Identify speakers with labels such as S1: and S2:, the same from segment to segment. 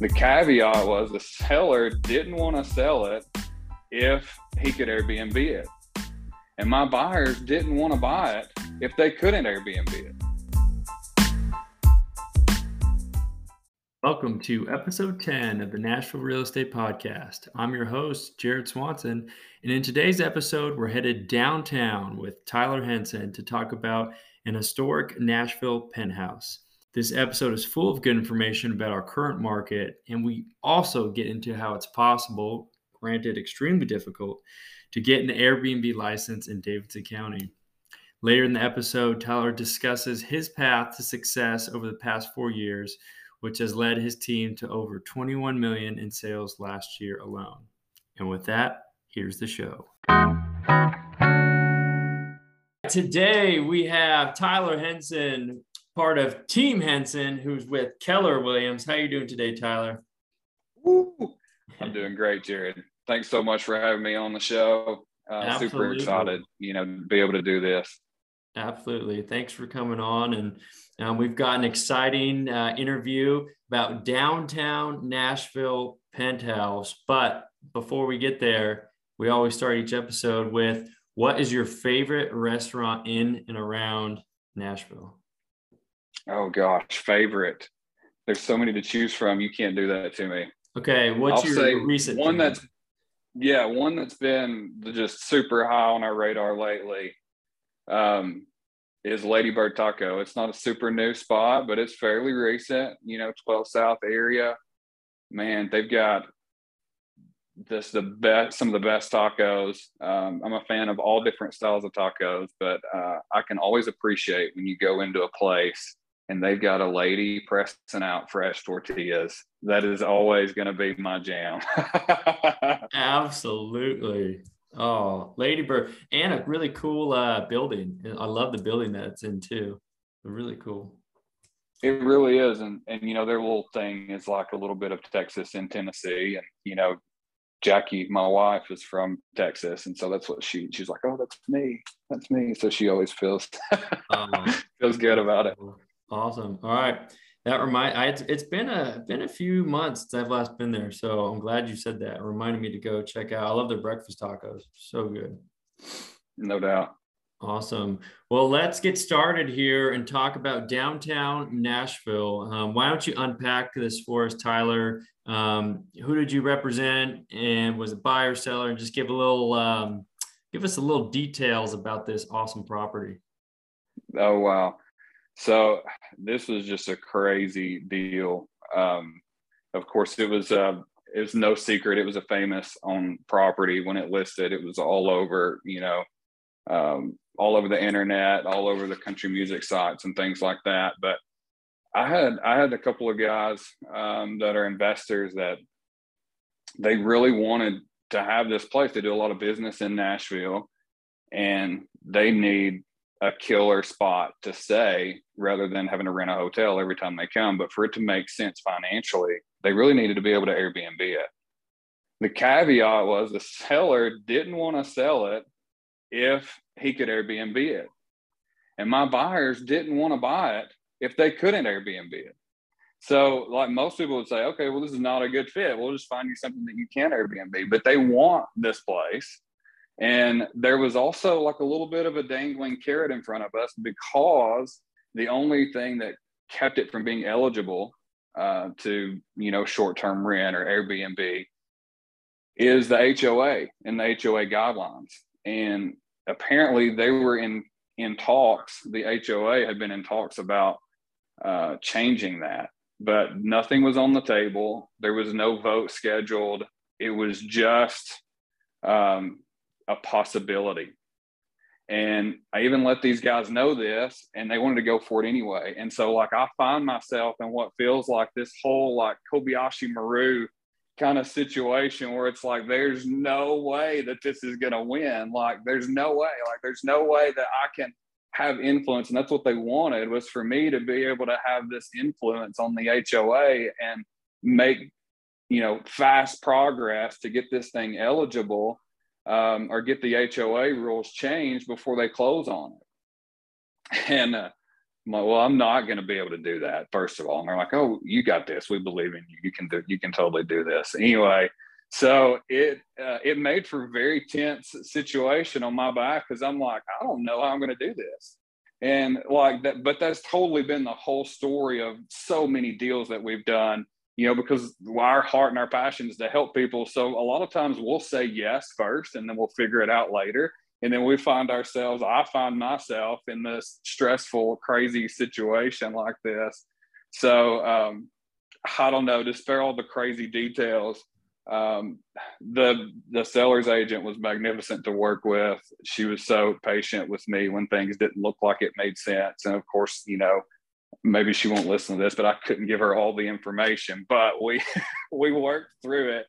S1: The caveat was the seller didn't want to sell it if he could Airbnb it. And my buyers didn't want to buy it if they couldn't Airbnb it.
S2: Welcome to episode 10 of the Nashville Real Estate Podcast. I'm your host, Jared Swanson. And in today's episode, we're headed downtown with Tyler Henson to talk about an historic Nashville penthouse. This episode is full of good information about our current market, and we also get into how it's possible, granted extremely difficult, to get an Airbnb license in Davidson County. Later in the episode, Tyler discusses his path to success over the past four years, which has led his team to over 21 million in sales last year alone. And with that, here's the show. Today we have Tyler Henson part of Team Henson, who's with Keller Williams. How are you doing today, Tyler?
S1: Woo. I'm doing great, Jared. Thanks so much for having me on the show. Uh, super excited, you know, to be able to do this.
S2: Absolutely. Thanks for coming on. And um, we've got an exciting uh, interview about downtown Nashville penthouse. But before we get there, we always start each episode with what is your favorite restaurant in and around Nashville?
S1: Oh gosh, favorite. There's so many to choose from. You can't do that to me.
S2: Okay, what's I'll your recent
S1: one that's yeah, one that's been just super high on our radar lately um, is Ladybird Taco. It's not a super new spot, but it's fairly recent. You know, 12 South area. Man, they've got this the best some of the best tacos um, i'm a fan of all different styles of tacos but uh, i can always appreciate when you go into a place and they've got a lady pressing out fresh tortillas. That is always going to be my jam.
S2: Absolutely. Oh, Ladybird, and a really cool uh, building. I love the building that it's in too. Really cool.
S1: It really is, and and you know their little thing is like a little bit of Texas and Tennessee, and you know Jackie, my wife, is from Texas, and so that's what she she's like. Oh, that's me, that's me. So she always feels um, feels good about it.
S2: Awesome. All right. That remind I it's been a been a few months since I've last been there. So I'm glad you said that. It reminded me to go check out. I love their breakfast tacos. So good.
S1: No doubt.
S2: Awesome. Well, let's get started here and talk about downtown Nashville. Um, why don't you unpack this for us, Tyler? Um, who did you represent, and was it buyer, seller? And just give a little, um, give us a little details about this awesome property.
S1: Oh wow! So this was just a crazy deal. Um, of course, it was uh, it was no secret. It was a famous on property when it listed. It was all over, you know, um, all over the internet, all over the country music sites and things like that. But I had I had a couple of guys um, that are investors that they really wanted to have this place. They do a lot of business in Nashville, and they need a killer spot to stay rather than having to rent a hotel every time they come. But for it to make sense financially, they really needed to be able to Airbnb it. The caveat was the seller didn't want to sell it if he could Airbnb it. And my buyers didn't want to buy it if they couldn't Airbnb it. So, like most people would say, okay, well, this is not a good fit. We'll just find you something that you can Airbnb. But they want this place and there was also like a little bit of a dangling carrot in front of us because the only thing that kept it from being eligible uh, to, you know, short term rent or Airbnb is the HOA and the HOA guidelines. And apparently they were in, in talks, the HOA had been in talks about uh, changing that, but nothing was on the table. There was no vote scheduled. It was just um, a possibility. And I even let these guys know this, and they wanted to go for it anyway. And so, like, I find myself in what feels like this whole like Kobayashi Maru kind of situation where it's like, there's no way that this is going to win. Like, there's no way. Like, there's no way that I can have influence. And that's what they wanted was for me to be able to have this influence on the HOA and make, you know, fast progress to get this thing eligible um, or get the HOA rules changed before they close on it. And uh, I'm like, well, I'm not going to be able to do that. First of all, and they're like, oh, you got this. We believe in you. You can do. You can totally do this. Anyway, so it uh, it made for a very tense situation on my back because I'm like, I don't know how I'm going to do this, and like that. But that's totally been the whole story of so many deals that we've done. You know, because our heart and our passion is to help people. So a lot of times we'll say yes first, and then we'll figure it out later. And then we find ourselves i find myself in this stressful crazy situation like this. So um, i don't know to spare all the crazy details. Um, the the seller's agent was magnificent to work with. She was so patient with me when things didn't look like it made sense. And of course you know maybe she won't listen to this but i couldn't give her all the information but we we worked through it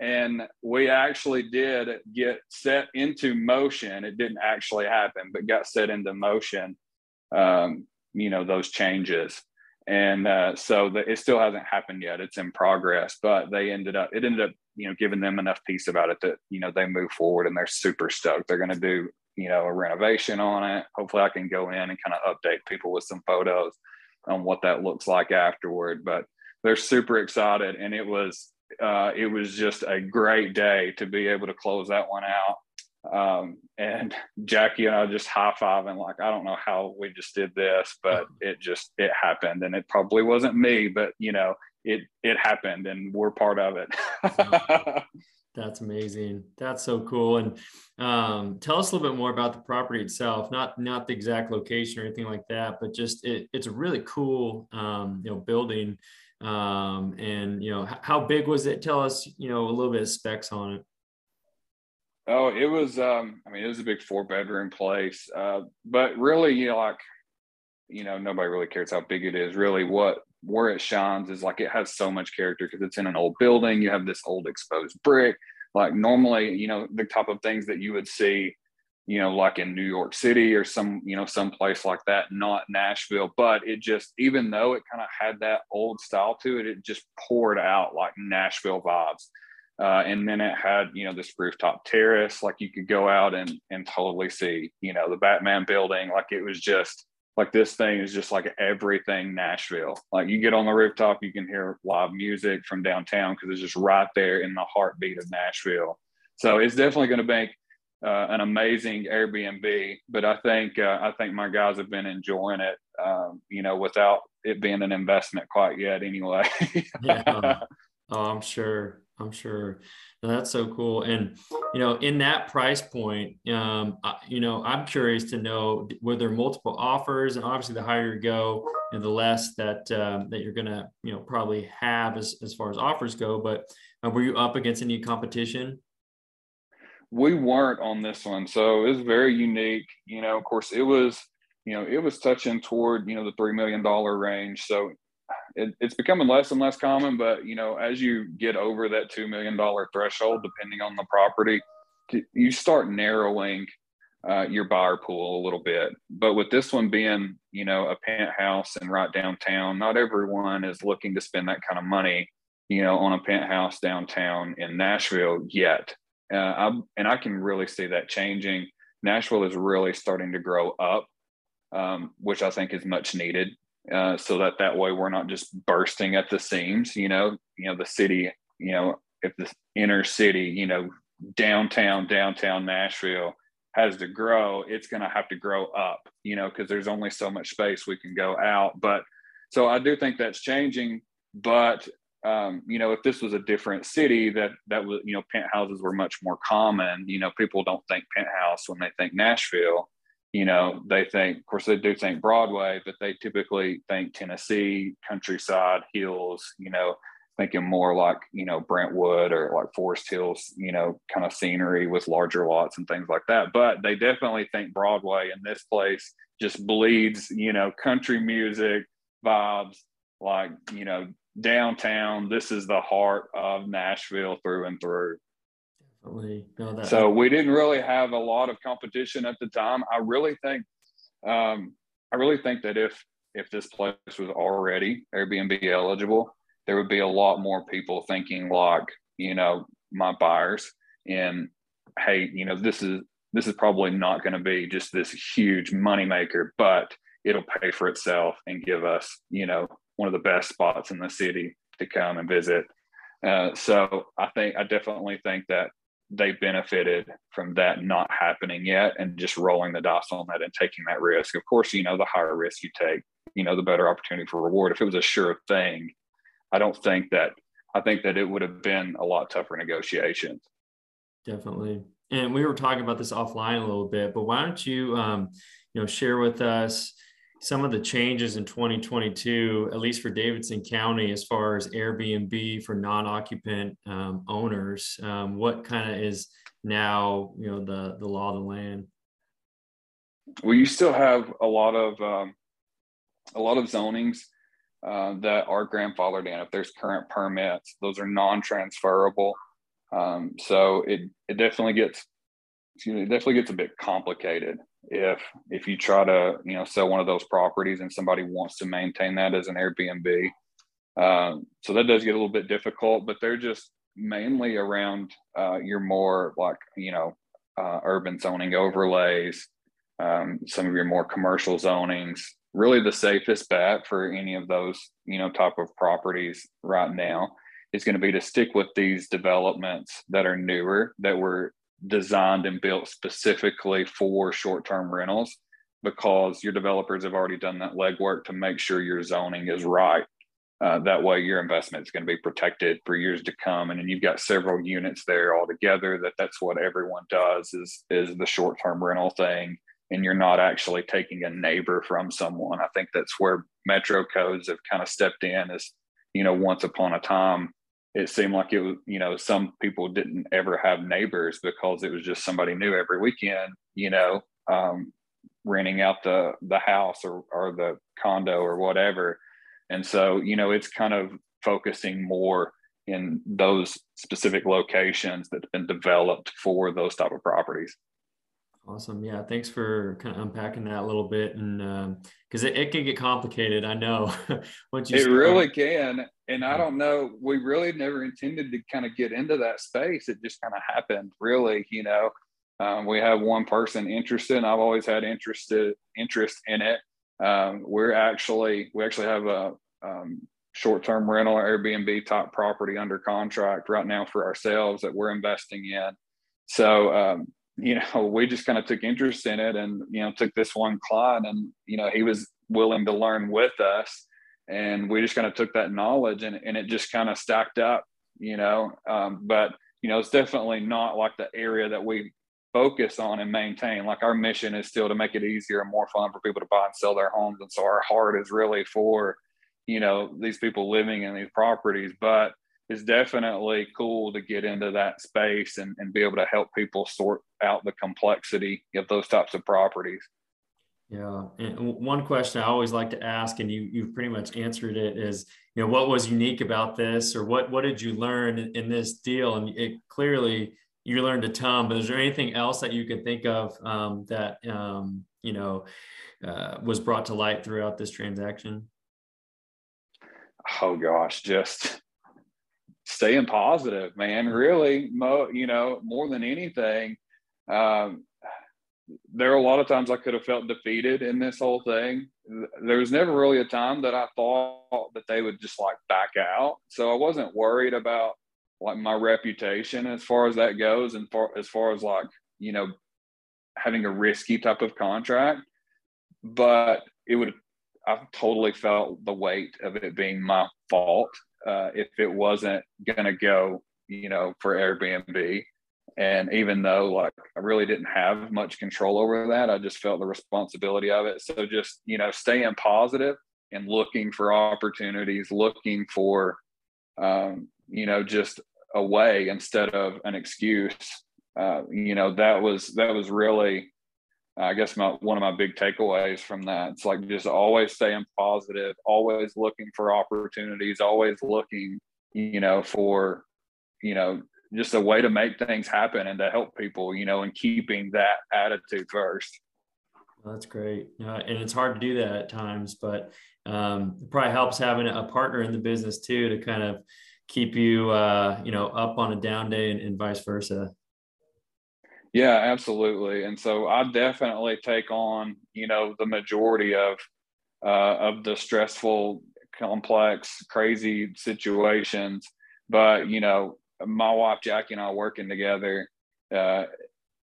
S1: and we actually did get set into motion. It didn't actually happen but got set into motion um, you know those changes. And uh, so the, it still hasn't happened yet. It's in progress but they ended up it ended up you know giving them enough peace about it that you know they move forward and they're super stoked. They're going to do you know a renovation on it. Hopefully i can go in and kind of update people with some photos on what that looks like afterward but they're super excited and it was uh, it was just a great day to be able to close that one out. Um, and Jackie and I just high fiving, like, I don't know how we just did this, but it just, it happened. And it probably wasn't me, but you know, it, it happened and we're part of it.
S2: That's amazing. That's so cool. And um, tell us a little bit more about the property itself, not not the exact location or anything like that, but just it, it's a really cool um, you know building um, and you know, how big was it? Tell us, you know, a little bit of specs on it.
S1: Oh, it was. Um, I mean, it was a big four bedroom place, uh, but really, you know, like, you know, nobody really cares how big it is. Really, what where it shines is like it has so much character because it's in an old building. You have this old exposed brick. Like normally, you know, the type of things that you would see you know, like in New York City or some, you know, some place like that, not Nashville. But it just, even though it kind of had that old style to it, it just poured out like Nashville vibes. Uh, and then it had, you know, this rooftop terrace, like you could go out and and totally see, you know, the Batman building. Like it was just like this thing is just like everything Nashville. Like you get on the rooftop, you can hear live music from downtown because it's just right there in the heartbeat of Nashville. So it's definitely going to make uh, an amazing Airbnb. But I think uh, I think my guys have been enjoying it. Um, you know, without it being an investment quite yet, anyway.
S2: yeah. Oh, I'm sure. I'm sure. that's so cool. And you know, in that price point, um, I, you know, I'm curious to know were there multiple offers, and obviously, the higher you go, and the less that um, that you're gonna, you know, probably have as as far as offers go. But uh, were you up against any competition?
S1: we weren't on this one so it was very unique you know of course it was you know it was touching toward you know the three million dollar range so it, it's becoming less and less common but you know as you get over that two million dollar threshold depending on the property you start narrowing uh, your buyer pool a little bit but with this one being you know a penthouse and right downtown not everyone is looking to spend that kind of money you know on a penthouse downtown in nashville yet uh, and I can really see that changing. Nashville is really starting to grow up, um, which I think is much needed. Uh, so that that way we're not just bursting at the seams. You know, you know the city. You know, if the inner city, you know, downtown downtown Nashville has to grow, it's going to have to grow up. You know, because there's only so much space we can go out. But so I do think that's changing. But um, you know, if this was a different city, that that was, you know, penthouses were much more common. You know, people don't think penthouse when they think Nashville. You know, they think, of course, they do think Broadway, but they typically think Tennessee, countryside, hills. You know, thinking more like you know Brentwood or like Forest Hills. You know, kind of scenery with larger lots and things like that. But they definitely think Broadway, and this place just bleeds. You know, country music vibes like you know downtown. This is the heart of Nashville through and through. Definitely. No, that, so we didn't really have a lot of competition at the time. I really think, um, I really think that if if this place was already Airbnb eligible, there would be a lot more people thinking like, you know, my buyers and hey, you know, this is this is probably not going to be just this huge moneymaker, but it'll pay for itself and give us, you know, one of the best spots in the city to come and visit. Uh, so I think I definitely think that they benefited from that not happening yet and just rolling the dice on that and taking that risk. Of course, you know, the higher risk you take, you know, the better opportunity for reward. If it was a sure thing, I don't think that I think that it would have been a lot tougher negotiations.
S2: Definitely. And we were talking about this offline a little bit, but why don't you um, you know, share with us some of the changes in 2022, at least for Davidson County, as far as Airbnb for non-occupant um, owners. Um, what kind of is now, you know, the the law of the land?
S1: Well, you still have a lot of um, a lot of zonings uh, that are grandfathered in. If there's current permits, those are non-transferable. Um, so it it definitely gets excuse me, it definitely gets a bit complicated if if you try to you know sell one of those properties and somebody wants to maintain that as an Airbnb. Um, so that does get a little bit difficult, but they're just mainly around uh, your more like you know uh, urban zoning overlays, um, some of your more commercial zonings. Really, the safest bet for any of those you know type of properties right now is going to be to stick with these developments that are newer that were designed and built specifically for short-term rentals because your developers have already done that legwork to make sure your zoning is right. Uh, that way, your investment is going to be protected for years to come, and then you've got several units there all together. That that's what everyone does is is the short-term rental thing, and you're not actually taking a neighbor from someone. I think that's where metro codes have kind of stepped in. Is you know, once upon a time, it seemed like it was, you know, some people didn't ever have neighbors because it was just somebody new every weekend, you know, um, renting out the the house or or the condo or whatever. And so, you know, it's kind of focusing more in those specific locations that have been developed for those type of properties.
S2: Awesome. Yeah. Thanks for kind of unpacking that a little bit. And because um, it, it, can get complicated. I know.
S1: Once you it start. really can. And I don't know, we really never intended to kind of get into that space. It just kind of happened, really. You know, um, we have one person interested, and I've always had interested interest in it. Um, we're actually, we actually have a um, short-term rental Airbnb type property under contract right now for ourselves that we're investing in. So, um, you know, we just kind of took interest in it and, you know, took this one client and, you know, he was willing to learn with us. And we just kind of took that knowledge and, and it just kind of stacked up, you know. Um, but, you know, it's definitely not like the area that we focus on and maintain. Like our mission is still to make it easier and more fun for people to buy and sell their homes. And so our heart is really for, you know, these people living in these properties. But it's definitely cool to get into that space and, and be able to help people sort out the complexity of those types of properties.
S2: Yeah, and one question I always like to ask, and you you've pretty much answered it, is you know what was unique about this, or what what did you learn in, in this deal? And it clearly you learned a ton, but is there anything else that you could think of um, that um, you know uh, was brought to light throughout this transaction?
S1: Oh gosh, just staying positive, man. Really, mo, you know, more than anything. Um, there are a lot of times I could have felt defeated in this whole thing. There was never really a time that I thought that they would just like back out. So I wasn't worried about like my reputation as far as that goes, and far as far as like you know having a risky type of contract. But it would I totally felt the weight of it being my fault uh, if it wasn't going to go, you know, for Airbnb. And even though like I really didn't have much control over that, I just felt the responsibility of it. So just, you know, staying positive and looking for opportunities, looking for, um, you know, just a way instead of an excuse. Uh, you know, that was, that was really, I guess my one of my big takeaways from that. It's like just always staying positive, always looking for opportunities, always looking, you know, for, you know, just a way to make things happen and to help people, you know, and keeping that attitude first.
S2: That's great. Uh, and it's hard to do that at times, but um, it probably helps having a partner in the business too to kind of keep you, uh, you know, up on a down day and, and vice versa.
S1: Yeah, absolutely. And so I definitely take on, you know, the majority of uh, of the stressful, complex, crazy situations. But you know, my wife Jackie and I working together, uh,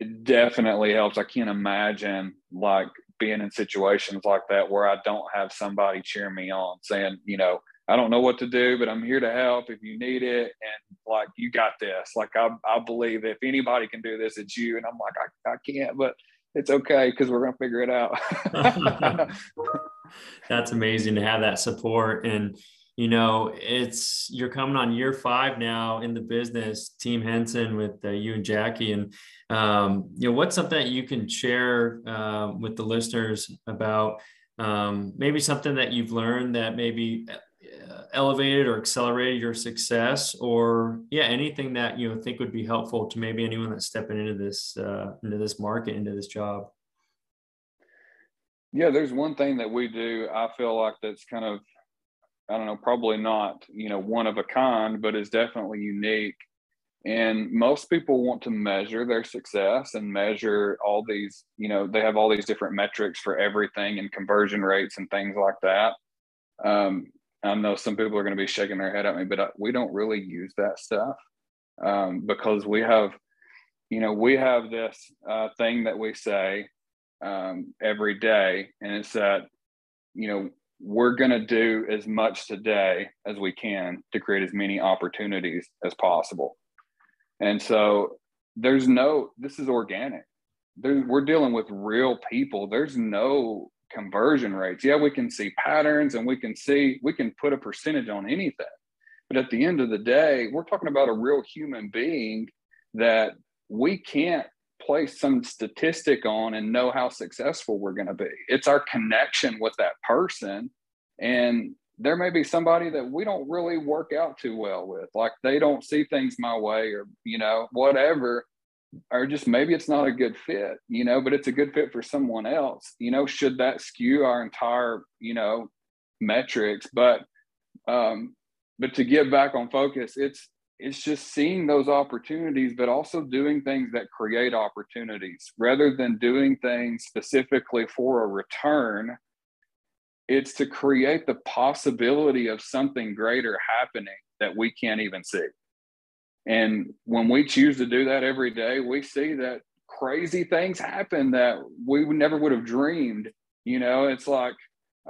S1: it definitely helps. I can't imagine like being in situations like that where I don't have somebody cheering me on, saying, you know, I don't know what to do, but I'm here to help if you need it. And like, you got this. Like, I, I believe if anybody can do this, it's you. And I'm like, I, I can't, but it's okay because we're going to figure it out.
S2: That's amazing to have that support. And, you know, it's you're coming on year five now in the business, Team Henson with uh, you and Jackie. And, um, you know, what's something that you can share uh, with the listeners about um, maybe something that you've learned that maybe elevated or accelerated your success or yeah anything that you know think would be helpful to maybe anyone that's stepping into this uh, into this market into this job?
S1: Yeah there's one thing that we do i feel like that's kind of i don't know probably not you know one of a kind but is definitely unique. And most people want to measure their success and measure all these you know they have all these different metrics for everything and conversion rates and things like that. Um, I know some people are going to be shaking their head at me, but I, we don't really use that stuff um, because we have, you know, we have this uh, thing that we say um, every day, and it's that, you know, we're going to do as much today as we can to create as many opportunities as possible. And so there's no, this is organic. There, we're dealing with real people. There's no conversion rates. Yeah, we can see patterns and we can see, we can put a percentage on anything. But at the end of the day, we're talking about a real human being that we can't place some statistic on and know how successful we're going to be. It's our connection with that person. And there may be somebody that we don't really work out too well with, like they don't see things my way or, you know, whatever or just maybe it's not a good fit, you know, but it's a good fit for someone else, you know, should that skew our entire, you know, metrics. But um, but to get back on focus, it's it's just seeing those opportunities, but also doing things that create opportunities rather than doing things specifically for a return. It's to create the possibility of something greater happening that we can't even see. And when we choose to do that every day, we see that crazy things happen that we never would have dreamed. You know, it's like,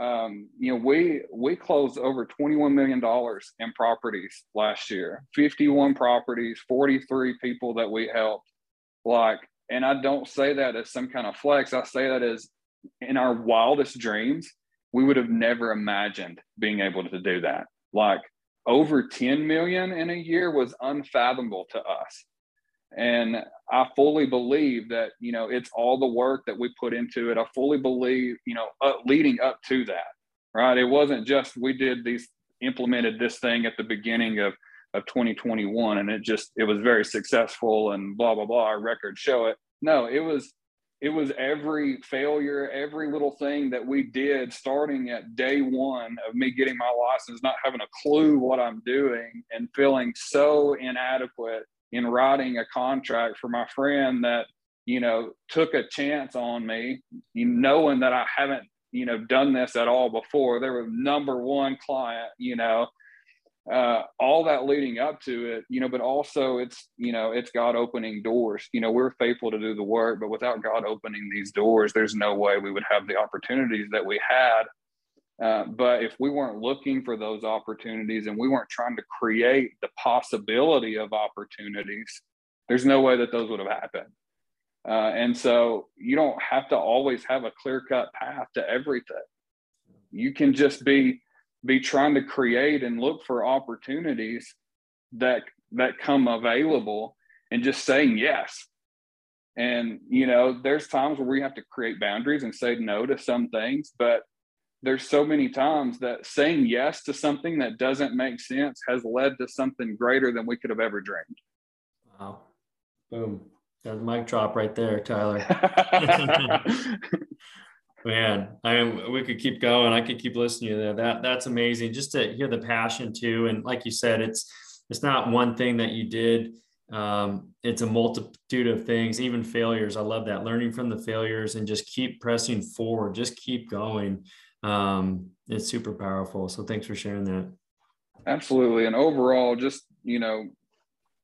S1: um, you know, we we closed over $21 million in properties last year, 51 properties, 43 people that we helped. Like, and I don't say that as some kind of flex. I say that as in our wildest dreams, we would have never imagined being able to do that. Like over 10 million in a year was unfathomable to us. And i fully believe that you know it's all the work that we put into it. I fully believe you know uh, leading up to that right? It wasn't just we did these implemented this thing at the beginning of of 2021 and it just it was very successful and blah blah blah. Our records show it. No it was it was every failure, every little thing that we did starting at day one of me getting my license, not having a clue what I'm doing and feeling so inadequate in writing a contract for my friend that, you know, took a chance on me, knowing that I haven't, you know, done this at all before. They were number one client, you know, uh, all that leading up to it, you know, but also it's, you know, it's God opening doors. You know, we're faithful to do the work, but without God opening these doors, there's no way we would have the opportunities that we had. Uh, but if we weren't looking for those opportunities and we weren't trying to create the possibility of opportunities, there's no way that those would have happened. Uh, and so you don't have to always have a clear cut path to everything. You can just be be trying to create and look for opportunities that that come available and just saying yes. And you know there's times where we have to create boundaries and say no to some things but there's so many times that saying yes to something that doesn't make sense has led to something greater than we could have ever dreamed.
S2: Wow. Boom. That mic drop right there tyler Man, I mean, we could keep going. I could keep listening to that. That that's amazing. Just to hear the passion too, and like you said, it's it's not one thing that you did um, it's a multitude of things, even failures. I love that learning from the failures and just keep pressing forward, just keep going. Um, it's super powerful. So thanks for sharing that.
S1: Absolutely. And overall, just, you know,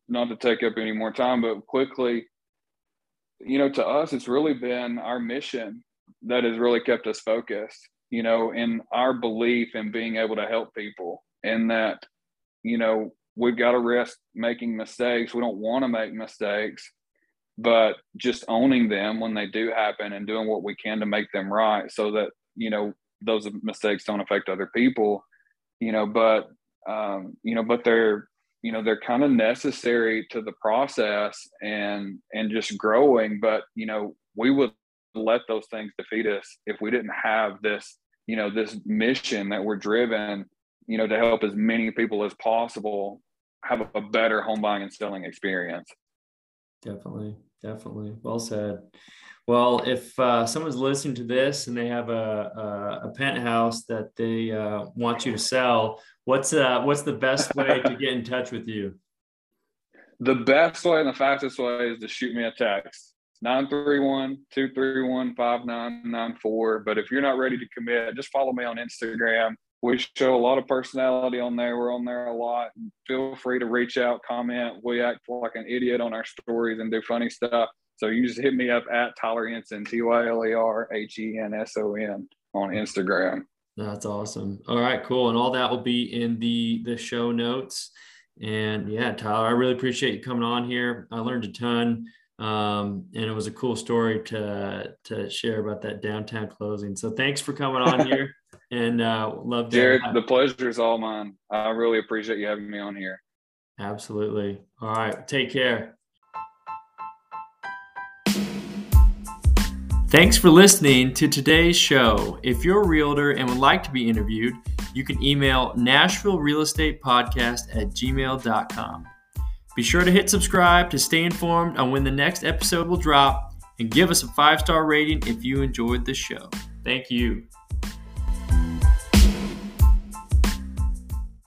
S1: not to take up any more time, but quickly, you know, to us, it's really been our mission that has really kept us focused, you know, in our belief in being able to help people and that, you know, we've got to risk making mistakes. We don't want to make mistakes, but just owning them when they do happen and doing what we can to make them right so that, you know, those mistakes don't affect other people, you know, but, um, you know, but they're, you know, they're kind of necessary to the process and, and just growing. But, you know, we would let those things defeat us if we didn't have this, you know, this mission that we're driven you know, to help as many people as possible have a better home buying and selling experience.
S2: Definitely, definitely. Well said. Well, if uh, someone's listening to this and they have a, a, a penthouse that they uh, want you to sell, what's uh, what's the best way to get in touch with you?
S1: The best way and the fastest way is to shoot me a text. 931-231-5994. But if you're not ready to commit, just follow me on Instagram we show a lot of personality on there. We're on there a lot. Feel free to reach out, comment. We act like an idiot on our stories and do funny stuff. So you just hit me up at Tyler Henson, T Y L E R H E N S O N on Instagram.
S2: That's awesome. All right, cool. And all that will be in the the show notes. And yeah, Tyler, I really appreciate you coming on here. I learned a ton. Um, and it was a cool story to to share about that downtown closing. So thanks for coming on here and uh, love
S1: Jared. The pleasure is all mine. I really appreciate you having me on here.
S2: Absolutely. All right. Take care. Thanks for listening to today's show. If you're a realtor and would like to be interviewed, you can email Nashville Real Estate Podcast at gmail.com. Be sure to hit subscribe to stay informed on when the next episode will drop and give us a five star rating if you enjoyed the show. Thank you.